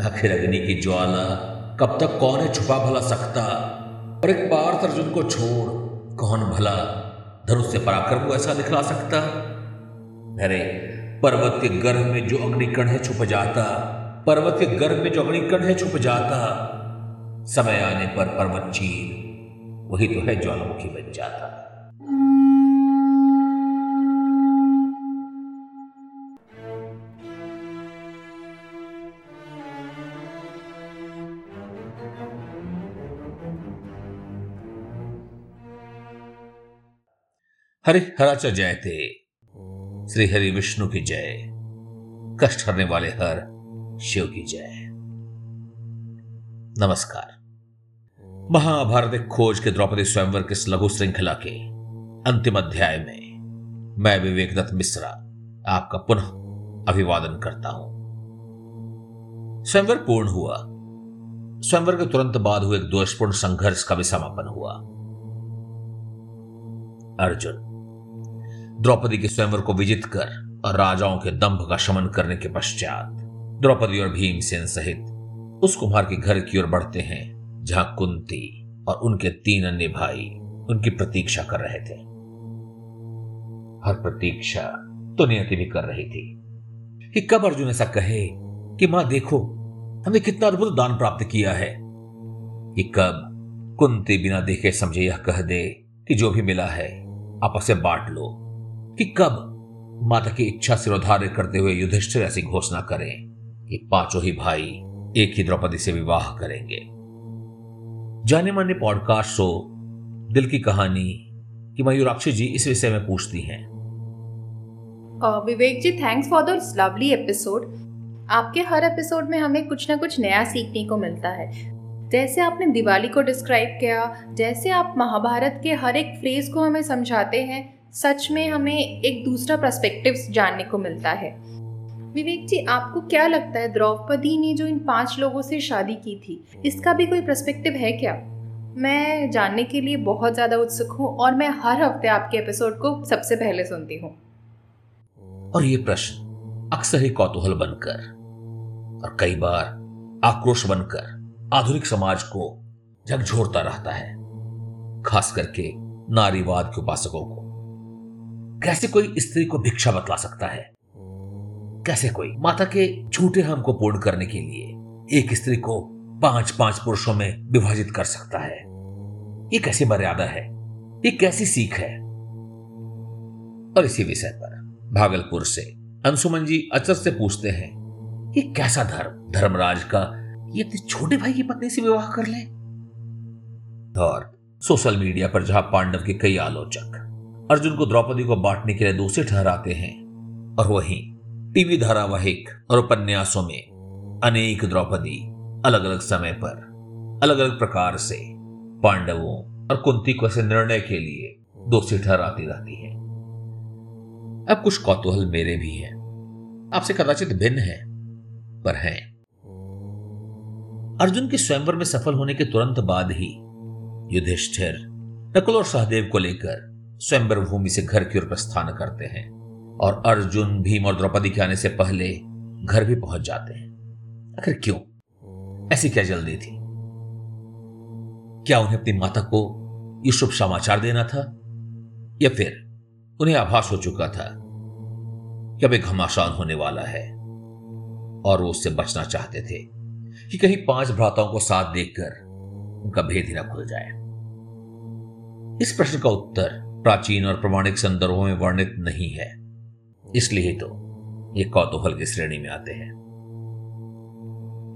आखिर अग्नि की ज्वाला। कब तक कौन है छुपा भला सकता? और एक पार्थ अर्जुन को छोड़, कौन भला? धनुष से पराक्रम को ऐसा दिखला सकता? अरे, पर्वत के गर्भ में जो अग्निकण है छुप जाता, पर्वत के गर्भ में जो अग्निकण है छुप जाता। समय आने पर पर्वत चीर, वही तो है ज्वालामुखी बन जाता। हरि हराच जयते श्री हरि विष्णु की जय। कष्ट हरने वाले हर शिव की जय। नमस्कार। महाभारत खोज के द्रौपदी स्वयंवर के लघु श्रृंखला के अंतिम अध्याय में मैं विवेक दत्त मिश्रा आपका पुनः अभिवादन करता हूँ। स्वयंवर पूर्ण हुआ। स्वयंवर के तुरंत बाद हुए एक दोषपूर्ण संघर्ष का भी समापन हुआ। अर्जुन द्रौपदी के स्वयंवर को विजित कर और राजाओं के दंभ का शमन करने के पश्चात द्रौपदी और भीमसेन सहित उस कुमार के घर की ओर बढ़ते हैं, जहाँ कुंती और उनके तीन अन्य भाई उनकी प्रतीक्षा कर रहे थे। हर प्रतीक्षा तो नियति भी कर रही थी कि कब अर्जुन ऐसा कहे कि, माँ, देखो, हमने कितना अद्भुत दान प्राप्त किया है। कि कब कुंती बिना देखे समझे यह कह दे कि जो भी मिला है, आपस में बांट लो। कि कब माता की इच्छा सिरोधार्य करते हुए युधिष्ठिर ऐसी घोषणा करें कि पाँचों ही भाई एक ही द्रौपदी से विवाह करेंगे। जाने माने पॉडकास्ट शो, दिल की कहानी कि मयूराक्षी जी इस विषय में पूछती हैं। Vivek ji thanks for this lovely episode आपके हर एपिसोड में हमें कुछ ना कुछ नया सीखने को मिलता है। जैसे आपने दिवाली को डिस्क्राइब किया, जैसे आप महाभारत के हर एक फ्रेज को हमें समझाते हैं सच में हमें एक दूसरा पर्सपेक्टिव जानने को मिलता है। विवेक जी, आपको क्या लगता है, द्रौपदी ने जो इन पाँच लोगों से शादी की थी, इसका भी कोई पर्सपेक्टिव है क्या? मैं जानने के लिए बहुत ज़्यादा उत्सुक हूँ और मैं हर हफ़्ते आपके एपिसोड को सबसे पहले सुनती हूँ। और ये प्रश्न अक्सर ही कौतूहल बनकर और कई बार आक्रोश बनकर आधुनिक समाज को झकझोरता रहता है, खास करके नारीवाद के उपासकों को। कैसे कोई स्त्री को भिक्षा बतला सकता है? कैसे कोई? माता के झूठे हम को पूर्ण करने के लिए एक स्त्री को पाँच पाँच पुरुषों में विभाजित कर सकता है। ये कैसी मर्यादा है? ये कैसी सीख है? और इसी विषय पर भागलपुर से अंशुमन जी अचर से पूछते हैं कि कैसा धर्म, धर्मराज का? ये अपने छोटे भाई की पत्नी से विवाह कर ले? और सोशल मीडिया पर जहाँ पांडव के कई आलोचक अर्जुन को द्रौपदी को बांटने के लिए दोषी ठहराते हैं। और वहीं टीवी धारावाहिक और उपन्यासों में अनेक द्रौपदी अलग अलग समय पर अलग अलग प्रकार से पांडवों और कुंती को ऐसे निर्णय के लिए दोषी ठहराती रहती है। अब कुछ कौतूहल मेरे भी हैं। आपसे कदाचित भिन्न है, पर हैं। अर्जुन के स्वयंवर में सफल होने के तुरंत बाद ही युधिष्ठिर नकुल और सहदेव को लेकर स्वयंवर भूमि से घर की ओर प्रस्थान करते हैं और अर्जुन भीम और द्रौपदी के आने से पहले घर भी पहुँच जाते हैं। आखिर क्यों? ऐसी क्या जल्दी थी? क्या उन्हें अपनी माता को यह शुभ समाचार देना था? या फिर उन्हें आभास हो चुका था कि अब एक घमासान होने वाला है और वो उससे बचना चाहते थे कि कहीं पाँच भ्राताओं को साथ देखकर उनका भेद ही ना खुल जाए? इस प्रश्न का उत्तर प्राचीन और प्रमाणिक संदर्भों में वर्णित नहीं है। इसलिए तो ये कौतूहल की श्रेणी में आते हैं।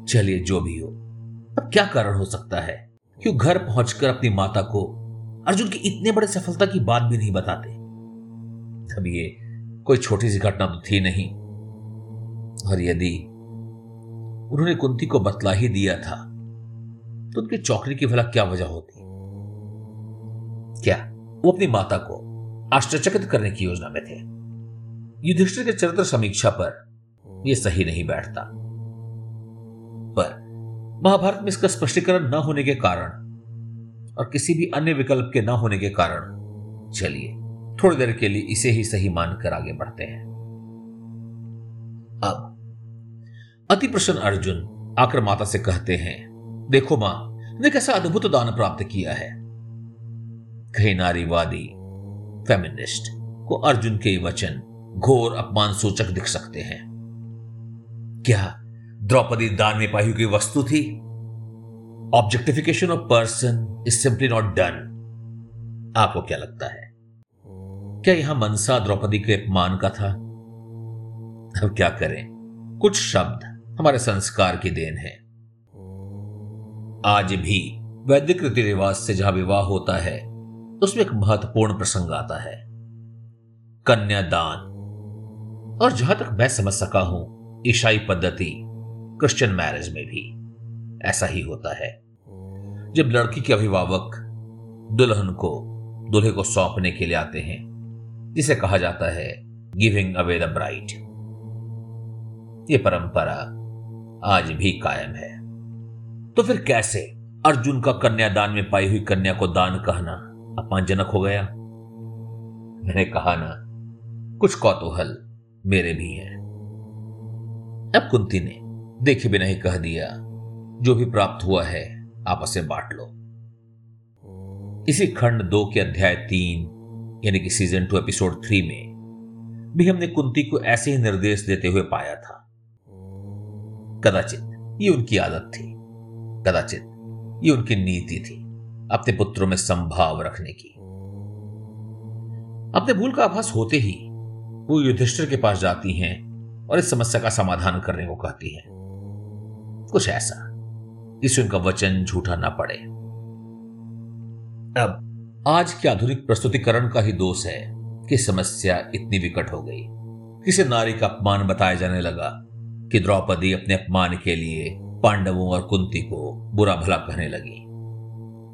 चलिए, जो भी हो, अब क्या कारण हो सकता है? क्यों घर पहुंचकर अपनी माता को अर्जुन की इतने बड़े सफलता की बात भी नहीं बताते? अब ये कोई छोटी सी घटना तो थी नहीं। और यदि उन्होंने कुंती को बतला ही दिया था तो उनकी चौकरी की भला क्या वजह होती? क्या? वो अपनी माता को आश्चर्यचकित करने की योजना में थे। युधिष्ठिर के चरित्र समीक्षा पर यह सही नहीं बैठता। पर महाभारत में इसका स्पष्टीकरण न होने के कारण और किसी भी अन्य विकल्प के न होने के कारण चलिए, थोड़ी देर के लिए इसे ही सही मानकर आगे बढ़ते हैं। अब अति प्रसन्न अर्जुन आकर माता से कहते हैं, देखो माँ, ने कैसा अद्भुत दान प्राप्त किया है। कहीं नारीवादी फेमिनिस्ट को अर्जुन के वचन घोर अपमान सूचक दिख सकते हैं। क्या द्रौपदी दान में पाई हुई वस्तु थी? Objectification of person is simply not done आपको क्या लगता है? क्या यहाँ मनसा द्रौपदी के अपमान का था? अब क्या करें? कुछ शब्द हमारे संस्कार की देन है। आज भी वैदिक रीति रिवाज से जहाँ विवाह होता है उसमें एक महत्वपूर्ण प्रसंग आता है। कन्यादान। और जहाँ तक मैं समझ सका हूँ, ईसाई पद्धति क्रिश्चियन मैरिज में भी ऐसा ही होता है। जब लड़की के अभिभावक दुल्हन को, दूल्हे को सौंपने के लिए आते हैं, जिसे कहा जाता है गिविंग अवे द ब्राइट ये परंपरा आज भी कायम है। तो फिर कैसे अर्जुन का कन्यादान में पाई हुई कन्या को दान कहना? अपमानजनक हो गया। मैंने कहा, ना, कुछ कौतूहल मेरे भी हैं। अब कुंती ने देखे भी नहीं कह दिया, जो भी प्राप्त हुआ है आपस में बांट लो। इसी खंड दो के अध्याय तीन, यानी कि सीज़न टू एपिसोड थ्री में भी हमने कुंती को ऐसे ही निर्देश देते हुए पाया था। कदाचित ये उनकी आदत थी, कदाचित ये उनकी नीति थी। अपने पुत्रों में संभाव रखने की। अपने भूल का आभास होते ही वो युधिष्ठिर के पास जाती हैं और इस समस्या का समाधान करने को कहती हैं। कुछ ऐसा, जिससे उनका वचन झूठा ना पड़े। अब, आज के आधुनिक प्रस्तुतिकरण का ही दोष है कि समस्या इतनी विकट हो गई। किसी नारी का अपमान बताया जाने लगा कि द्रौपदी अपने अपमान के लिए पांडवों और कुंती को बुरा भला कहने लगी।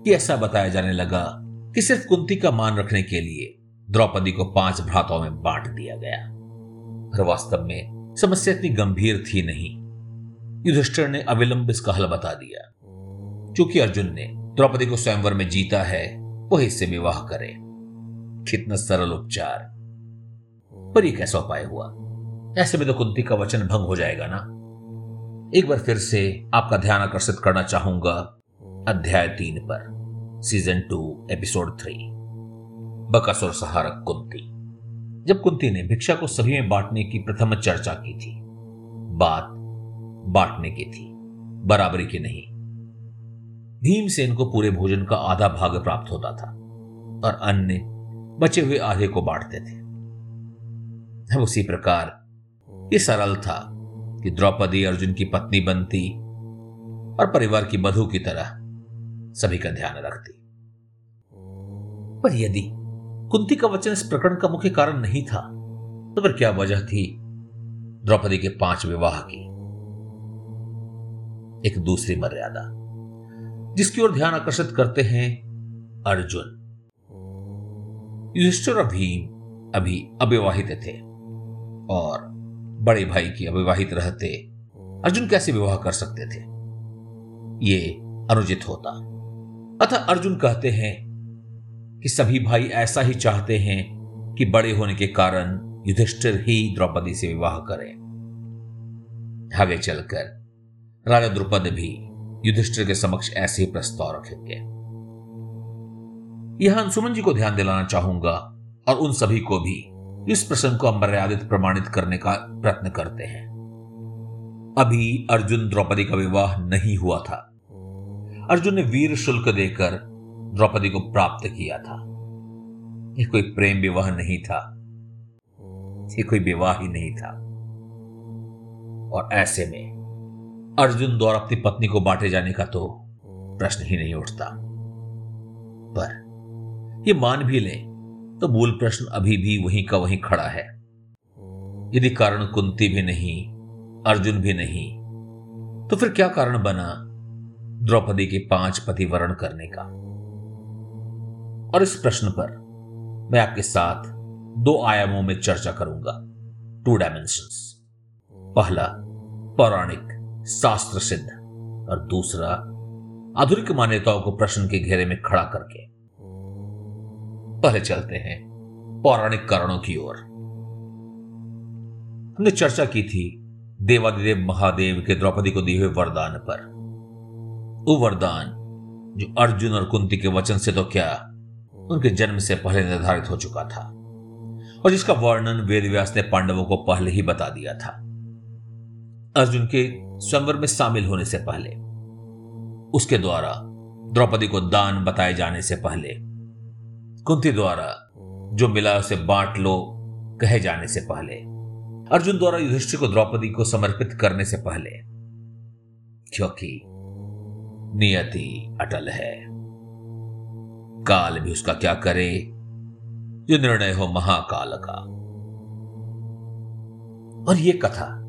कि ऐसा बताया जाने लगा कि सिर्फ़ कुंती का मान रखने के लिए द्रौपदी को पाँच भ्राताओं में बांट दिया गया। पर वास्तव में समस्या इतनी गंभीर थी नहीं। युधिष्ठिर ने अविलंब इसका हल बता दिया। क्योंकि अर्जुन ने द्रौपदी को स्वयंवर में जीता है वही इससे विवाह करे। कितना सरल उपचार। पर यह कैसा उपाय हुआ? ऐसे में तो कुंती का वचन भंग हो जाएगा ना। एक बार फिर से आपका ध्यान आकर्षित करना चाहूँगा अध्याय तीन पर season two episode three Bakasur सहारक Kunti. जब कुंती ने भिक्षा को सभी में बांटने की प्रथम चर्चा की थी, बात बांटने की थी, बराबरी की नहीं। भीमसेन को पूरे भोजन का आधा भाग प्राप्त होता था, और अन्य बचे हुए आधे को बांटते थे। उसी प्रकार ये सरल था कि द्रौपदी अर्जुन की पत्नी बनती और परिवार की बधु की तरह सभी का ध्यान रखती। पर यदि कुंती का वचन इस प्रकरण का मुख्य कारण नहीं था तो फिर क्या वजह थी द्रौपदी के पाँच विवाह की? एक दूसरी मर्यादा, जिसकी ओर ध्यान आकर्षित करते हैं अर्जुन। युधिष्ठिर और भीम अभी अविवाहित थे और बड़े भाई की अविवाहित रहते अर्जुन कैसे विवाह कर सकते थे? ये अनुचित होता। अतः अर्जुन कहते हैं कि सभी भाई ऐसा ही चाहते हैं कि बड़े होने के कारण युधिष्ठिर ही द्रौपदी से विवाह करें। आगे चलकर राजा द्रुपद भी युधिष्ठिर के समक्ष ऐसे ही प्रस्ताव रखेंगे। यहाँ अंशुमन जी को ध्यान दिलाना चाहूँगा और उन सभी को भी इस प्रसंग को अमर्यादित प्रमाणित करने का प्रयत्न करते हैं। अभी अर्जुन द्रौपदी का विवाह नहीं हुआ था। अर्जुन ने वीर शुल्क देकर द्रौपदी को प्राप्त किया था। यह कोई प्रेम विवाह नहीं था। यह कोई विवाह ही नहीं था। और ऐसे में अर्जुन द्वारा अपनी पत्नी को बांटे जाने का तो प्रश्न ही नहीं उठता। पर यह मान भी लें तो मूल प्रश्न अभी भी वहीं का वहीं खड़ा है। यदि कारण कुंती भी नहीं, अर्जुन भी नहीं तो फिर क्या कारण बना? द्रौपदी के पाँच पति वर्ण करने का। और इस प्रश्न पर मैं आपके साथ दो आयामों में चर्चा करूँगा। टू डायमेंशंस पहला, पौराणिक शास्त्र सिद्ध और दूसरा, आधुनिक मान्यताओं को प्रश्न के घेरे में खड़ा करके। पहले चलते हैं पौराणिक कारणों की ओर। हमने चर्चा की थी देवादिदेव महादेव के द्रौपदी को दिए हुए वरदान पर। वो वरदान, जो अर्जुन और कुंती के वचन से तो क्या उनके जन्म से पहले निर्धारित हो चुका था और जिसका वर्णन वेदव्यास ने पांडवों को पहले ही बता दिया था। अर्जुन के स्वयंवर में शामिल होने से पहले, उसके द्वारा द्रौपदी को दान बताए जाने से पहले, कुंती द्वारा जो मिला उसे बांट लो कहे जाने से पहले, अर्जुन द्वारा युधिष्ठिर को द्रौपदी को समर्पित करने से पहले, क्योंकि नियति अटल है। काल भी उसका क्या करे? जो निर्णय हो महाकाल का। और यह कथा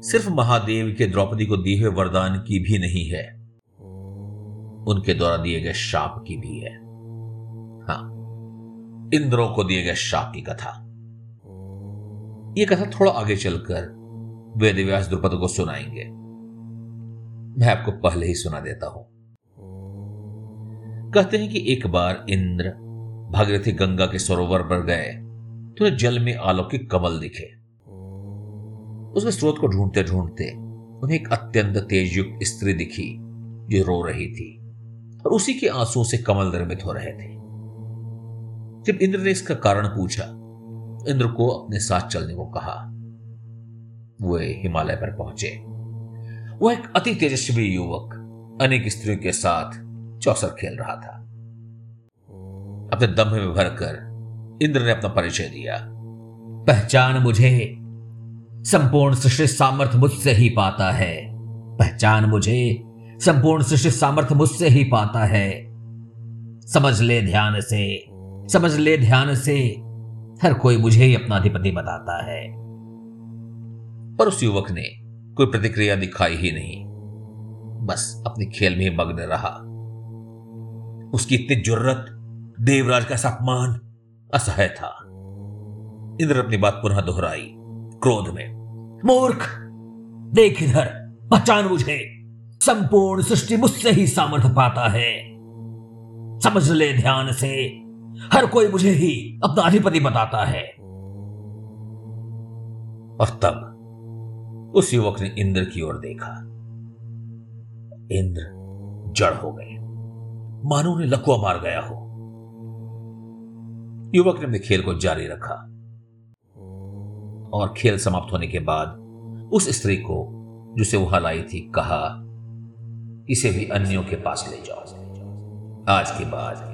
सिर्फ़ महादेव के द्रौपदी को दिए हुए वरदान की भी नहीं है। उनके द्वारा दिए गए शाप की भी है। हाँ, इंद्रों को दिए गए शाप की कथा। यह कथा थोड़ा आगे चलकर वेदव्यास द्रुपद को सुनाएँगे। मैं आपको पहले ही सुना देता हूँ। कहते हैं कि एक बार इंद्र भागीरथी गंगा के सरोवर पर गए तो जल में अलौकिक कमल दिखे। उसके स्रोत को ढूंढते ढूंढते उन्हें एक अत्यंत तेजयुक्त स्त्री दिखी, जो रो रही थी, और उसी के आंसुओं से कमल निर्मित हो रहे थे। जब इंद्र ने इसका कारण पूछा, इंद्र को अपने साथ चलने को कहा, वे हिमालय पर पहुँचे। वह एक अति तेजस्वी युवक, अनेक स्त्रियों के साथ चौसर खेल रहा था। अपने दम में भरकर इंद्र ने अपना परिचय दिया। पहचान मुझे। संपूर्ण सृष्टि सामर्थ्य मुझसे ही पाता है। पहचान मुझे। संपूर्ण सृष्टि सामर्थ्य मुझसे ही पाता है। समझ ले ध्यान से। समझ ले ध्यान से। हर कोई मुझे ही अपना अधिपति बताता है। पर उस युवक ने कोई प्रतिक्रिया दिखाई ही नहीं। बस अपने खेल में मग्न रहा। उसकी इतनी ज़रूरत, देवराज का अपमान, असह्य था। इंद्र अपनी बात पुनः दोहराई, क्रोध में। मूर्ख! देख इधर, पहचान मुझे। संपूर्ण सृष्टि मुझसे ही सामर्थ्य पाता है। समझ ले ध्यान से, हर कोई मुझे ही अपना अधिपति बताता है। और तब उस युवक ने इंद्र की ओर देखा। इंद्र जड़ हो गए। मानो ने लकुआ मार गया हो। युवक ने अपने खेल को जारी रखा और खेल समाप्त होने के बाद उस स्त्री को, जिसे वहाँ लाई थी, कहा, इसे भी अन्यों के पास ले जाओ। आज के बाद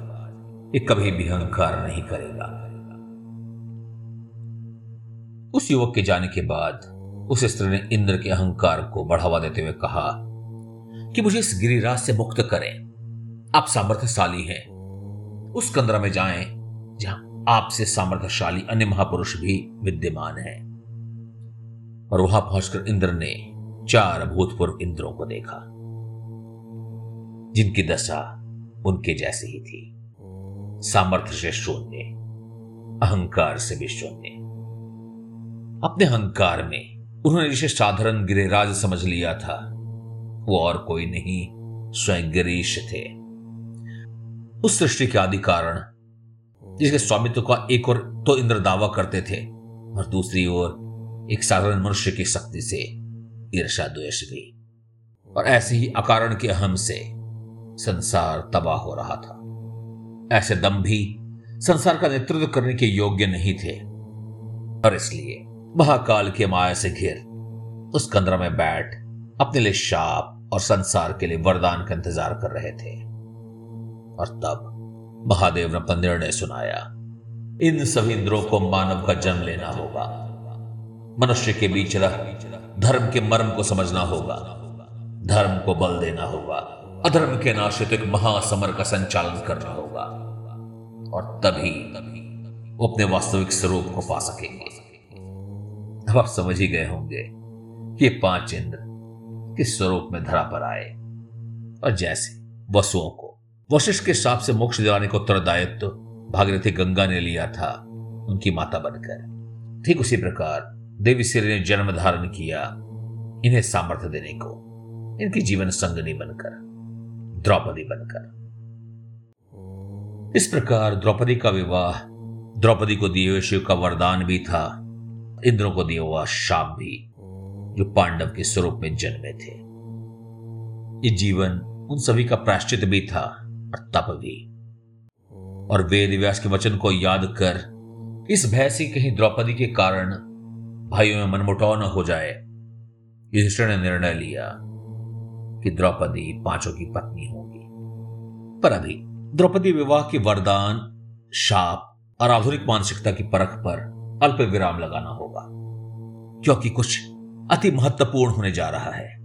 ये कभी भी अहंकार नहीं करेगा। उस युवक के जाने के बाद उस स्त्री ने इंद्र के अहंकार को बढ़ावा देते हुए कहा कि मुझे इस गिरिराज से मुक्त करें। आप सामर्थ्यशाली हैं। उस कंदरा में जाएँ, जहाँ आपसे सामर्थ्यशाली अन्य महापुरुष भी विद्यमान हैं। और वहाँ पहुंचकर इंद्र ने चार भूतपूर्व इंद्रों को देखा, जिनकी दशा उनके जैसी ही थी। सामर्थ्य से शून्य, अहंकार से भी शून्य। अपने अहंकार में उन्होंने जिसे साधारण गिरिराज समझ लिया था, वो और कोई नहीं, स्वयं गिरीश थे। उस सृष्टि के आदि कारण, जिसके स्वामित्व का एक और तो इंद्र दावा करते थे, और दूसरी ओर एक साधारण मनुष्य की शक्ति से ईर्षा द्वेष भी और ऐसे ही अकारण के अहम से संसार तबाह हो रहा था। ऐसे दम भी संसार का नेतृत्व करने के योग्य नहीं थे, और इसलिए महाकाल की माया से घिर। उस कंदरा में बैठ, अपने लिए शाप और संसार के लिए वरदान का इंतज़ार कर रहे थे। और तब महादेव ने अपना निर्णय सुनाया। इन सभी इंद्रों को मानव का जन्म लेना होगा। मनुष्य के बीच रह, धर्म के मर्म को समझना होगा। धर्म को बल देना होगा। अधर्म के नाशित एक महासमर का संचालन करना होगा। और तभी वो अपने वास्तविक स्वरूप को पा सकेंगे। अब आप समझ ही गए होंगे कि पाँच इंद्र किस स्वरूप में धरा पर आए और जैसे वसुओं को। वशिष्ठ के साप से मोक्ष दिलाने को उत्तरदायित्व भागीरथी गंगा ने लिया था उनकी माता बनकर। ठीक उसी प्रकार देवी श्री ने जन्म धारण किया इन्हें सामर्थ्य देने को। इनकी जीवन संगनी बनकर, द्रौपदी बनकर। इस प्रकार द्रौपदी का विवाह, द्रौपदी को दिए हुए शिव का वरदान भी था। इंद्रों को दिया हुआ शाप भी, जो पांडव के स्वरूप में जन्मे थे। ये जीवन उन सभी का प्राश्चित भी था और तप भी। और वेद व्यास के वचन को याद कर, इस भय से कहीं द्रौपदी के कारण भाइयों में मनमुटाव न हो जाए, युधिष्ठिर ने निर्णय लिया कि द्रौपदी पाँचों की पत्नी होगी। पर अभी द्रौपदी विवाह के वरदान, शाप और आधुनिक मानसिकता की परख पर अल्प विराम लगाना होगा, क्योंकि कुछ अति महत्वपूर्ण होने जा रहा है।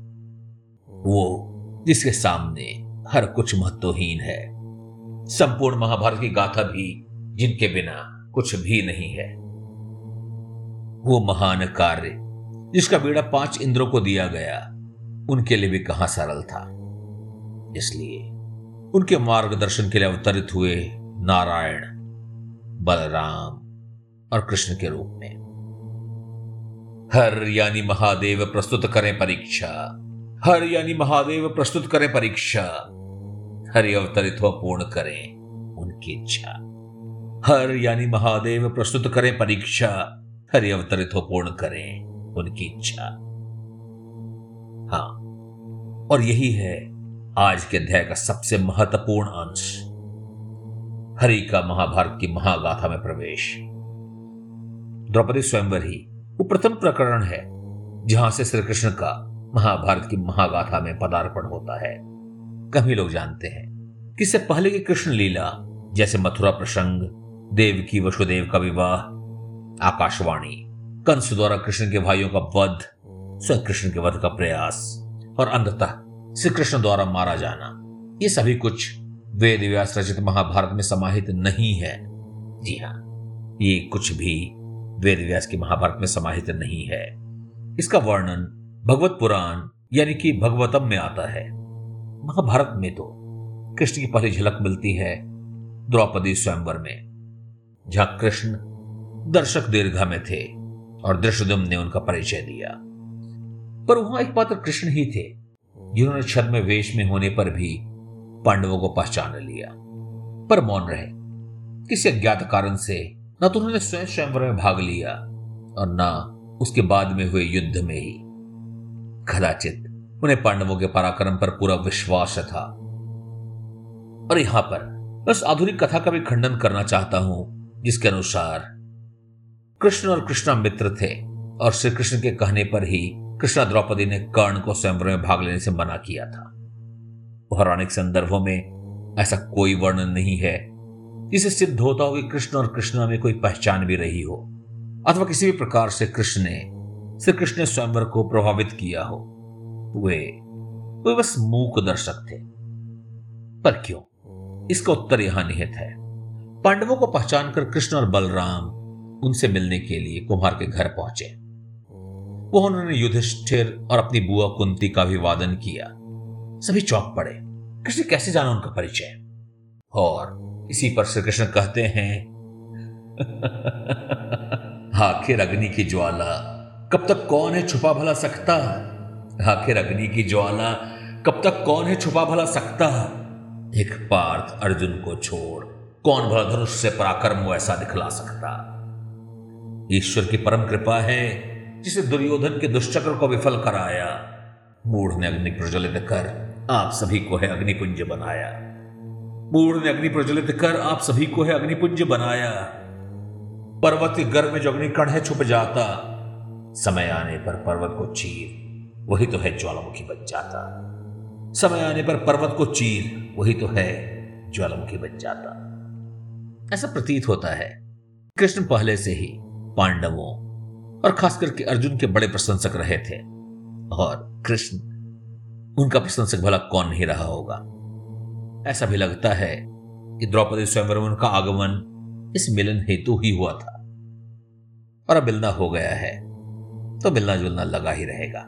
वो जिसके सामने हर कुछ महत्वहीन है। संपूर्ण महाभारत की गाथा भी जिनके बिना कुछ भी नहीं है। वो महान कार्य जिसका बेड़ा पाँच इंद्रों को दिया गया, उनके लिए भी कहाँ सरल था। इसलिए उनके मार्गदर्शन के लिए अवतरित हुए नारायण, बलराम और कृष्ण के रूप में। हर यानी महादेव प्रस्तुत करें परीक्षा। हर यानी महादेव प्रस्तुत करें परीक्षा। हरि अवतरित हो, पूर्ण करें उनकी इच्छा। हर यानी महादेव प्रस्तुत करें परीक्षा। हरि अवतरित हो, पूर्ण करें उनकी इच्छा। हाँ और यही है आज के अध्याय का सबसे महत्वपूर्ण अंश। हरि का महाभारत की महागाथा में प्रवेश। द्रौपदी स्वयंवर ही वो प्रथम प्रकरण है, जहाँ से श्री कृष्ण का महाभारत की महागाथा में पदार्पण होता है। कभी लोग जानते हैं कि इससे पहले की कृष्ण लीला, जैसे मथुरा प्रसंग, देव की वसुदेव का विवाह, आकाशवाणी, कंस द्वारा कृष्ण के भाइयों का वध, स्वयं कृष्ण के वध का प्रयास, और अंततः श्री कृष्ण द्वारा मारा जाना, ये सभी कुछ वेद व्यास रचित महाभारत में समाहित नहीं है। जी हाँ ये कुछ भी वेद व्यास की महाभारत में समाहित नहीं है। इसका वर्णन भगवत पुराण, यानी कि भगवतम में आता है। महाभारत में तो कृष्ण की पहली झलक मिलती है द्रौपदी स्वयंवर में, जहाँ कृष्ण दर्शक दीर्घा में थे और दृष्टुम ने उनका परिचय दिया। पर वहाँ एक पात्र कृष्ण ही थे, जिन्होंने छद्म वेश में होने पर भी पांडवों को पहचान लिया। पर मौन रहे, किसी अज्ञात कारण से न तो उन्होंने स्वयं स्वयंवर में भाग लिया और न उसके बाद में हुए युद्ध में ही। कदाचित उन्हें पांडवों के पराक्रम पर पूरा विश्वास था। और यहाँ पर बस आधुनिक कथा का भी खंडन करना चाहता हूँ, जिसके अनुसार कृष्ण और कृष्णा मित्र थे और श्री कृष्ण के कहने पर ही कृष्णा द्रौपदी ने कर्ण को स्वयंवर में भाग लेने से मना किया था। पौराणिक संदर्भों में ऐसा कोई वर्णन नहीं है जिसे सिद्ध होता हो कि कृष्ण और कृष्णा में कोई पहचान भी रही हो, अथवा किसी भी प्रकार से कृष्ण ने श्री कृष्ण स्वयंवर को प्रभावित किया हो, वे वे बस मूक दर्शक थे। पर क्यों? इसका उत्तर यहाँ निहित है। पांडवों को पहचान कर कृष्ण और बलराम उनसे मिलने के लिए कुमार के घर पहुँचे। वो उन्होंने युधिष्ठिर और अपनी बुआ कुंती का अभिवादन किया। सभी चौक पड़े। कृष्ण कैसे जाना उनका परिचय? और इसी पर श्री कृष्ण कहते हैं, आखिर अग्नि की ज्वाला कब तक कौन है छुपा भला सकता? आखिर अग्नि की ज्वाला कब तक कौन है छुपा भला सकता? एक पार्थ अर्जुन को छोड़ कौन भला धनुष से पराक्रम ऐसा दिखला सकता? ईश्वर की परम कृपा है जिसे दुर्योधन के दुष्चक्र को विफल कराया। मूढ़ ने अग्नि प्रज्वलित कर आप सभी को है अग्निपुंज बनाया। मूढ़ ने अग्नि प्रज्वलित कर आप सभी को है अग्निपुंज बनाया। पर्वत के गर्भ में जो अग्निकण है छुप जाता। समय आने पर पर्वत को चीर, वही तो है ज्वालामुखी बन जाता। समय आने पर पर्वत को चीर, वही तो है ज्वालामुखी बन जाता। ऐसा प्रतीत होता है। कृष्ण पहले से ही पांडवों और खास करके अर्जुन के बड़े प्रशंसक रहे थे। और कृष्ण, उनका प्रशंसक भला कौन नहीं रहा होगा। ऐसा भी लगता है कि द्रौपदी स्वयंवर का आगमन इस मिलन हेतु ही हुआ था। और अब मिलना हो गया है तो मिलना जुलना लगा ही रहेगा।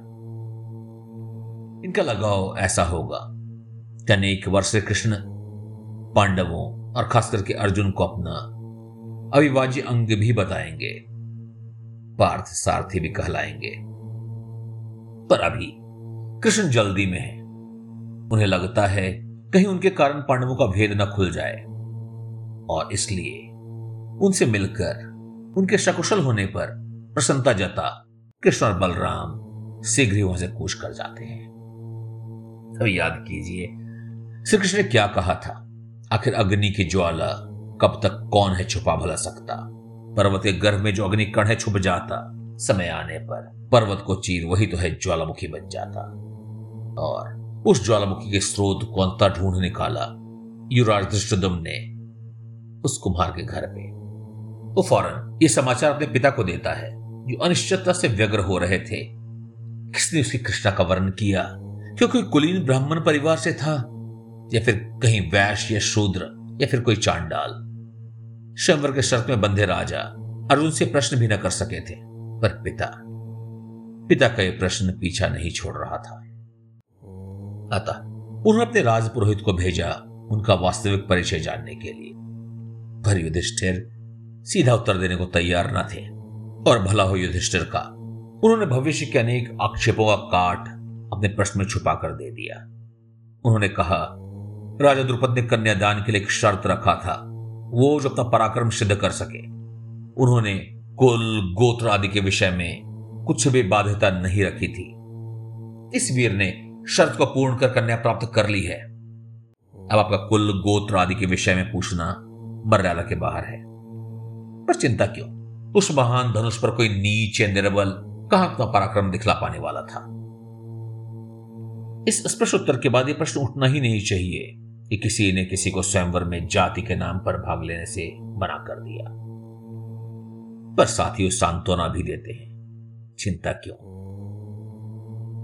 इनका लगाव ऐसा होगा कि अनेक वर्ष कृष्ण, पांडवों और खास करके अर्जुन को अपना अविभाज्य अंग भी बताएँगे, पार्थ सारथी भी कहलाएँगे। पर अभी कृष्ण जल्दी में है। उन्हें लगता है कहीं उनके कारण पांडवों का भेद न खुल जाए। और इसलिए उनसे मिलकर, उनके सकुशल होने पर प्रसन्नता जता कृष्ण और बलराम शीघ्र ही वहाँ से कूच कर जाते हैं। तो याद कीजिए श्री कृष्ण ने क्या कहा था? आखिर अग्नि की ज्वाला कब तक कौन है छुपा भला सकता? पर्वत के गर्भ में जो अग्नि कण है छुप जाता, समय आने पर पर्वत को चीर, वही तो है ज्वालामुखी बन जाता। और उस ज्वालामुखी के स्रोत को अंतर ढूंढ निकाला। युवराज दृष्टुदम ने उस कुम्हार के घर में। वो फ़ौरन ये समाचार अपने पिता को देता है, जो अनिश्चितता से व्यग्र हो रहे थे। किसने उसकी कृष्णा का वर्णन किया? क्योंकि कुलीन ब्राह्मण परिवार से था, या फिर कहीं वैश्य या शूद्र, या फिर कोई चांडाल। शंवर के शर्त में बंधे राजा अर्जुन से प्रश्न भी न कर सके थे, पर पिता पिता का यह प्रश्न पीछा नहीं छोड़ रहा था। अतः उन्होंने अपने राजपुरोहित को भेजा उनका वास्तविक परिचय जानने के लिए। पर युधिष्ठिर सीधा उत्तर देने को तैयार न थे और भला हो युधिष्ठिर का, उन्होंने भविष्य के अनेक आक्षेपों का काट अपने प्रश्न में छुपा कर दे दिया। उन्होंने कहा, राजा द्रुपद ने कन्यादान के लिए एक शर्त रखा था, वो जो अपना पराक्रम सिद्ध कर सके। उन्होंने कुल, गोत्र आदि के विषय में कुछ भी बाध्यता नहीं रखी थी। इस वीर ने शर्त को पूर्ण कर कन्या प्राप्त कर ली है। अब आपका कुल गोत्र आदि के विषय में पूछना मर्यादा के बाहर है। पर चिंता क्यों? उस महान धनुष पर कोई नीचे निर्बल कहाँ अपना पराक्रम दिखला पाने वाला था? इस स्पष्ट उत्तर के बाद यह प्रश्न उठना ही नहीं चाहिए कि किसी ने किसी को स्वयंवर में जाति के नाम पर भाग लेने से मना कर दिया। पर साथ ही सांत्वना भी देते हैं। चिंता क्यों?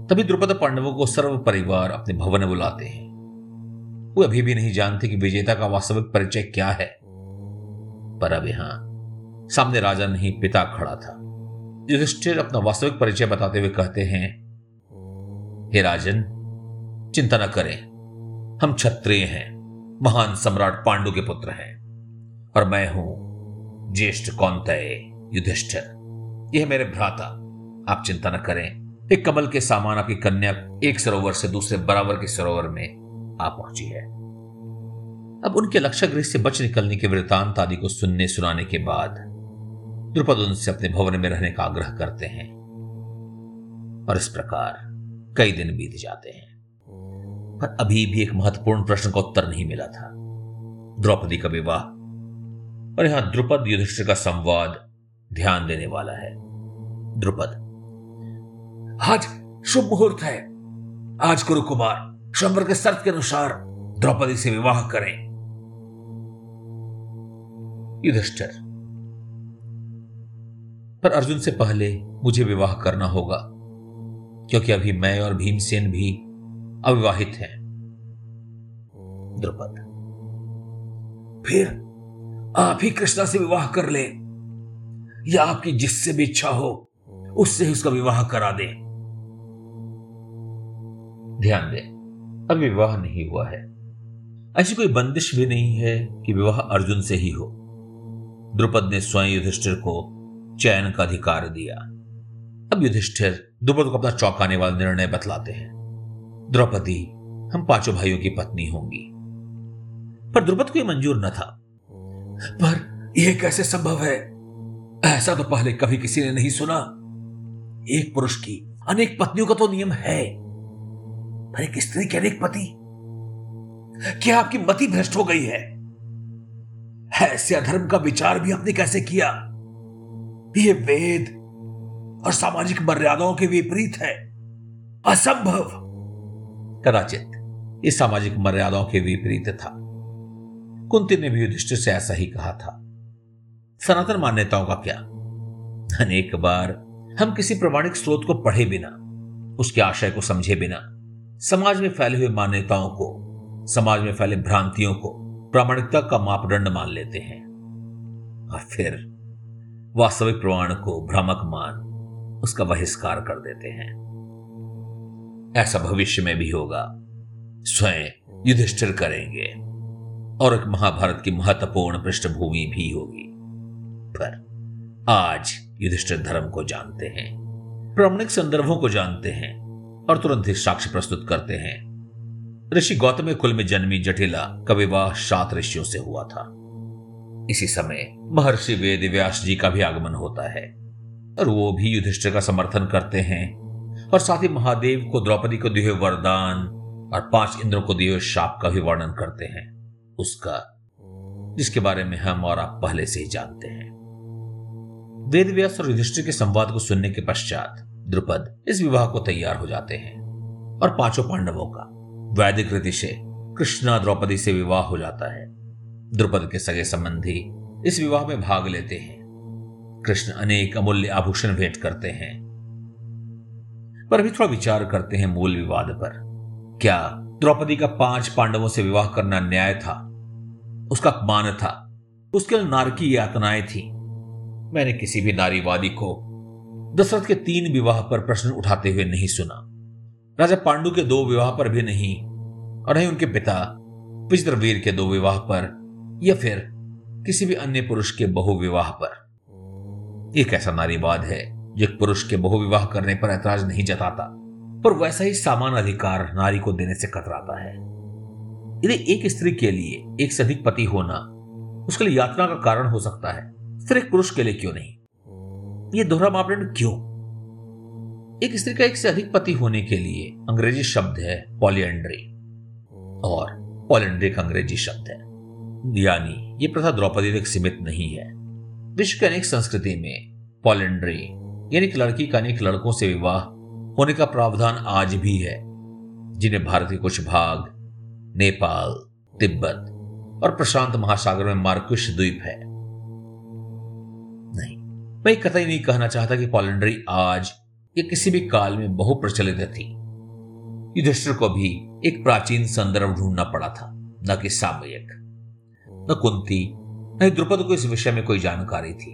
तभी द्रुपद पांडवों को सर्व परिवार अपने भवन बुलाते हैं। वो अभी भी नहीं जानते कि विजेता का वास्तविक परिचय क्या है। पर अब यहाँ सामने राजा नहीं, पिता खड़ा था। युधिष्ठिर अपना वास्तविक परिचय बताते हुए कहते हैं, हे राजन, चिंता न करें। हम क्षत्रिय हैं, महान सम्राट पांडु के पुत्र हैं, और मैं हूँ ज्येष्ठ कौनतय युधिष्ठिर। यह मेरे भ्राता, आप चिंता न करें। एक कमल के सामान आपकी कन्या एक सरोवर से दूसरे बराबर के सरोवर में आ पहुँची है। अब उनके लक्ष्य गृह से बच निकलने के वृतांत आदि को सुनने सुनाने के बाद द्रुपद उनसे अपने भवन में रहने का आग्रह करते हैं और इस प्रकार कई दिन बीत जाते हैं। पर अभी भी एक महत्वपूर्ण प्रश्न का उत्तर नहीं मिला था। द्रौपदी का विवाह और यहाँ द्रुपद युधिष्ठिर का संवाद ध्यान देने वाला है। द्रुपद आज शुभ मुहूर्त है। आज गुरु कुमार शंबर के शर्त के अनुसार द्रौपदी से विवाह करें। युधिष्ठिर, पर अर्जुन से पहले मुझे विवाह करना होगा, क्योंकि अभी मैं और भीमसेन भी अविवाहित हैं। द्रुपद, फिर आप ही कृष्णा से विवाह कर ले, या आपकी जिससे भी इच्छा हो, उससे ही उसका विवाह करा दें। ध्यान दें, अब विवाह नहीं हुआ है। ऐसी कोई बंदिश भी नहीं है कि विवाह अर्जुन से ही हो। द्रुपद ने स्वयं युधिष्ठिर को चयन का अधिकार दिया। अब युधिष्ठिर द्रुपद को अपना चौंकाने वाला निर्णय बतलाते हैं। द्रौपदी, हम पाँचों भाइयों की पत्नी होंगी। पर द्रुपद को यह मंजूर न था। पर यह कैसे संभव है? ऐसा तो पहले कभी किसी ने नहीं सुना। एक पुरुष की अनेक पत्नियों का तो नियम है। पर एक स्त्री के अनेक पति? क्या आपकी मति भ्रष्ट हो गई है ऐसे अधर्म का विचार भी आपने कैसे किया? ये वेद और सामाजिक मर्यादाओं के विपरीत है। असंभव। कदाचित इस सामाजिक मर्यादाओं के विपरीत था। कुंती ने भी युधिष्ठिर से ऐसा ही कहा था। सनातन मान्यताओं का क्या? अनेक बार हम किसी प्रमाणिक स्रोत को पढ़े बिना, उसके आशय को समझे बिना समाज में फैले हुए मान्यताओं को, समाज में फैले भ्रांतियों को प्रामाणिकता का मापदंड मान लेते हैं। और फिर वास्तविक प्रमाण को भ्रामक मान उसका बहिष्कार कर देते हैं। ऐसा भविष्य में भी होगा। स्वयं युधिष्ठिर करेंगे और एक महाभारत की महत्वपूर्ण पृष्ठभूमि भी होगी। पर आज युधिष्ठिर धर्म को जानते हैं, प्रामाणिक संदर्भों को जानते हैं और तुरंत ही साक्ष्य प्रस्तुत करते हैं। ऋषि गौतम कुल में जन्मी जटिला का विवाह सात ऋषियों से हुआ था। इसी समय महर्षि वेद व्यास जी का भी आगमन होता है और वो भी युधिष्ठिर का समर्थन करते हैं और साथ ही महादेव को, द्रौपदी को दिए वरदान और पाँच इंद्रों को दिए शाप का भी वर्णन करते हैं। उसका, जिसके बारे में हम और आप पहले से ही जानते हैं। वेद व्यास और युधिष्ठिर के संवाद को सुनने के पश्चात द्रुपद इस विवाह को तैयार हो जाते हैं और पाँचों पांडवों का वैदिक रीति से कृष्णा द्रौपदी से विवाह हो जाता है। द्रुपद के सगे संबंधी इस विवाह में भाग लेते हैं। कृष्ण अनेक अमूल्य आभूषण भेंट करते हैं। पर भी थोड़ा विचार करते हैं मूल विवाद पर। क्या द्रौपदी का पाँच पांडवों से विवाह करना न्याय था? उसका अपमान था? उसके नारकी यातनाएँ थी? मैंने किसी भी नारीवादी को दशरथ के तीन विवाह पर प्रश्न उठाते हुए नहीं सुना। राजा पांडु के दो विवाह पर भी नहीं, और नहीं उनके पिता विचित्रवीर के दो विवाह पर, या फिर किसी भी अन्य पुरुष के बहु विवाह पर। एक ऐसा नारीवाद है, जो पुरुष के बहु विवाह करने पर ऐतराज नहीं जताता, पर वैसा ही सामान अधिकार नारी को देने से कतराता है। यदि एक स्त्री के लिए एक से अधिक पति होना, उसके लिए यात्रा का कारण हो सकता है फिर एक पुरुष के लिए क्यों नहीं? ये दोहरा मापदंड क्यों? एक स्त्री का एक से अधिक पति होने के लिए अंग्रेज़ी शब्द है पॉलियंड्री और पॉलियंड्री का अंग्रेज़ी शब्द है। यानी ये प्रथा द्रौपदी तक सीमित नहीं है। विश्व की अनेक संस्कृति में पॉलियंड्री यानी एक लड़की का अनेक लड़कों से विवाह होने का प्रावधान आज भी है, जिन्हें भारत के कुछ भाग, नेपाल, तिब्बत और प्रशांत महासागर में मार्कुश द्वीप है। मैं कतई नहीं कहना चाहता कि पॉलेंड्री आज या किसी भी काल में बहु प्रचलित थी। युधिष्ठिर को भी एक प्राचीन संदर्भ ढूंढना पड़ा था, न कि सामयिक। न कुंती, न द्रुपद को इस विषय में कोई जानकारी थी।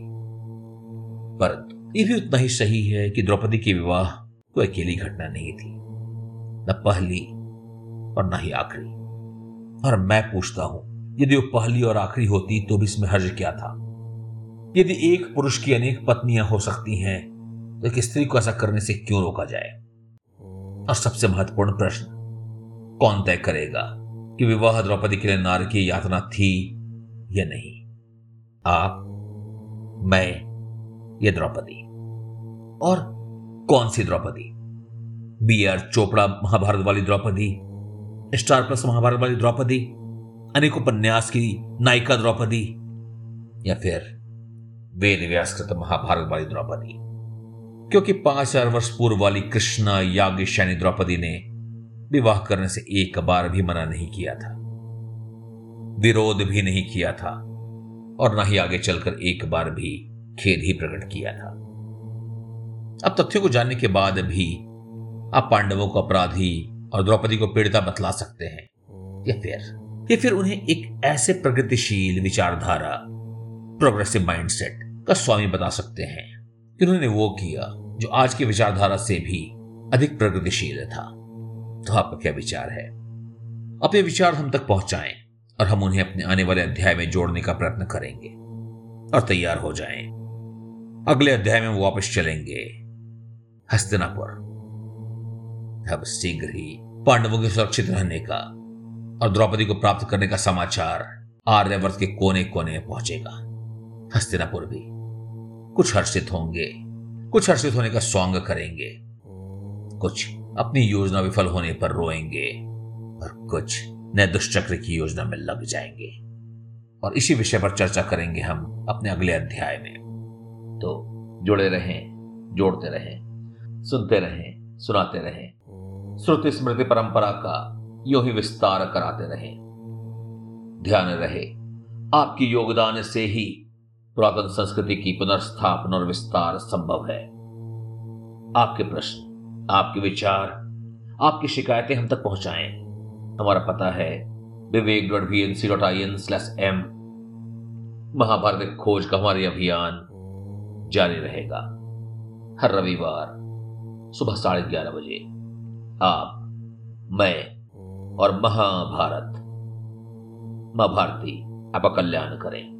परंतु यह भी उतना ही सही है कि द्रौपदी के विवाह कोई अकेली घटना नहीं थी। न पहली और न ही आखिरी। और मैं पूछता हूँ, यदि वो पहली और आखिरी होती तो भी इसमें हर्ज क्या था? यदि एक पुरुष की अनेक पत्नियाँ हो सकती हैं तो एक स्त्री को ऐसा करने से क्यों रोका जाए? और सबसे महत्वपूर्ण प्रश्न, कौन तय करेगा कि विवाह द्रौपदी के लिए नार की यातना थी या नहीं? आप, मैं, ये द्रौपदी? और कौन सी द्रौपदी? बी आर चोपड़ा महाभारत वाली द्रौपदी? स्टार प्लस महाभारत वाली द्रौपदी? अनेक उपन्यास की नायिका द्रौपदी? या फिर वेद व्यासकृत महाभारत वाली द्रौपदी। क्योंकि पाँच हज़ार वर्ष पूर्व वाली कृष्णा याज्ञ द्रौपदी ने विवाह करने से एक बार भी मना नहीं किया था। विरोध भी नहीं किया था और ना ही आगे चलकर एक बार भी खेद ही प्रकट किया था। अब तथ्यों को जानने के बाद भी आप पांडवों को अपराधी और द्रौपदी को पीड़िता बतला सकते हैं। या फिर या फिर उन्हें एक ऐसे प्रगतिशील विचारधारा प्रोग्रेसिव माइंडसेट का स्वामी बता सकते हैं कि उन्होंने वो किया जो आज की विचारधारा से भी अधिक प्रगतिशील था। तो आपका क्या विचार है? अपने विचार हम तक पहुंचाएँ और हम उन्हें अपने आने वाले अध्याय में जोड़ने का प्रयत्न करेंगे और तैयार हो जाएँ। अगले अध्याय में वापस चलेंगे। हस्तिनापुर। अब शीघ्र ही पांडवों के सुरक्षित रहने का और द्रौपदी को प्राप्त करने का समाचार आर्यवर्त के कोने कोने पहुंचेगा। हस्तिनापुर भी। कुछ हर्षित होंगे, कुछ हर्षित होने का सॉन्ग करेंगे। कुछ अपनी योजना विफल होने पर रोएँगे और कुछ नए दुष्चक्र की योजना में लग जाएँगे। और इसी विषय पर चर्चा करेंगे हम अपने अगले अध्याय में। तो जुड़े रहें, जोड़ते रहें, सुनते रहें, सुनाते रहें, श्रुति स्मृति परंपरा का यो ही विस्तार कराते रहें। ध्यान रहे, आपकी योगदान से ही पुरातन संस्कृति की पुनर्स्थापना और विस्तार संभव है। आपके प्रश्न, आपके विचार, आपकी शिकायतें हम तक पहुंचाएँ। हमारा पता है, Vivek dot V N C dot I N slash M Mahabharat खोज का हमारे अभियान जारी रहेगा। हर रविवार सुबह साढ़े ग्यारह बजे, आप, मैं और महाभारत माँ भारती आपका कल्याण करें।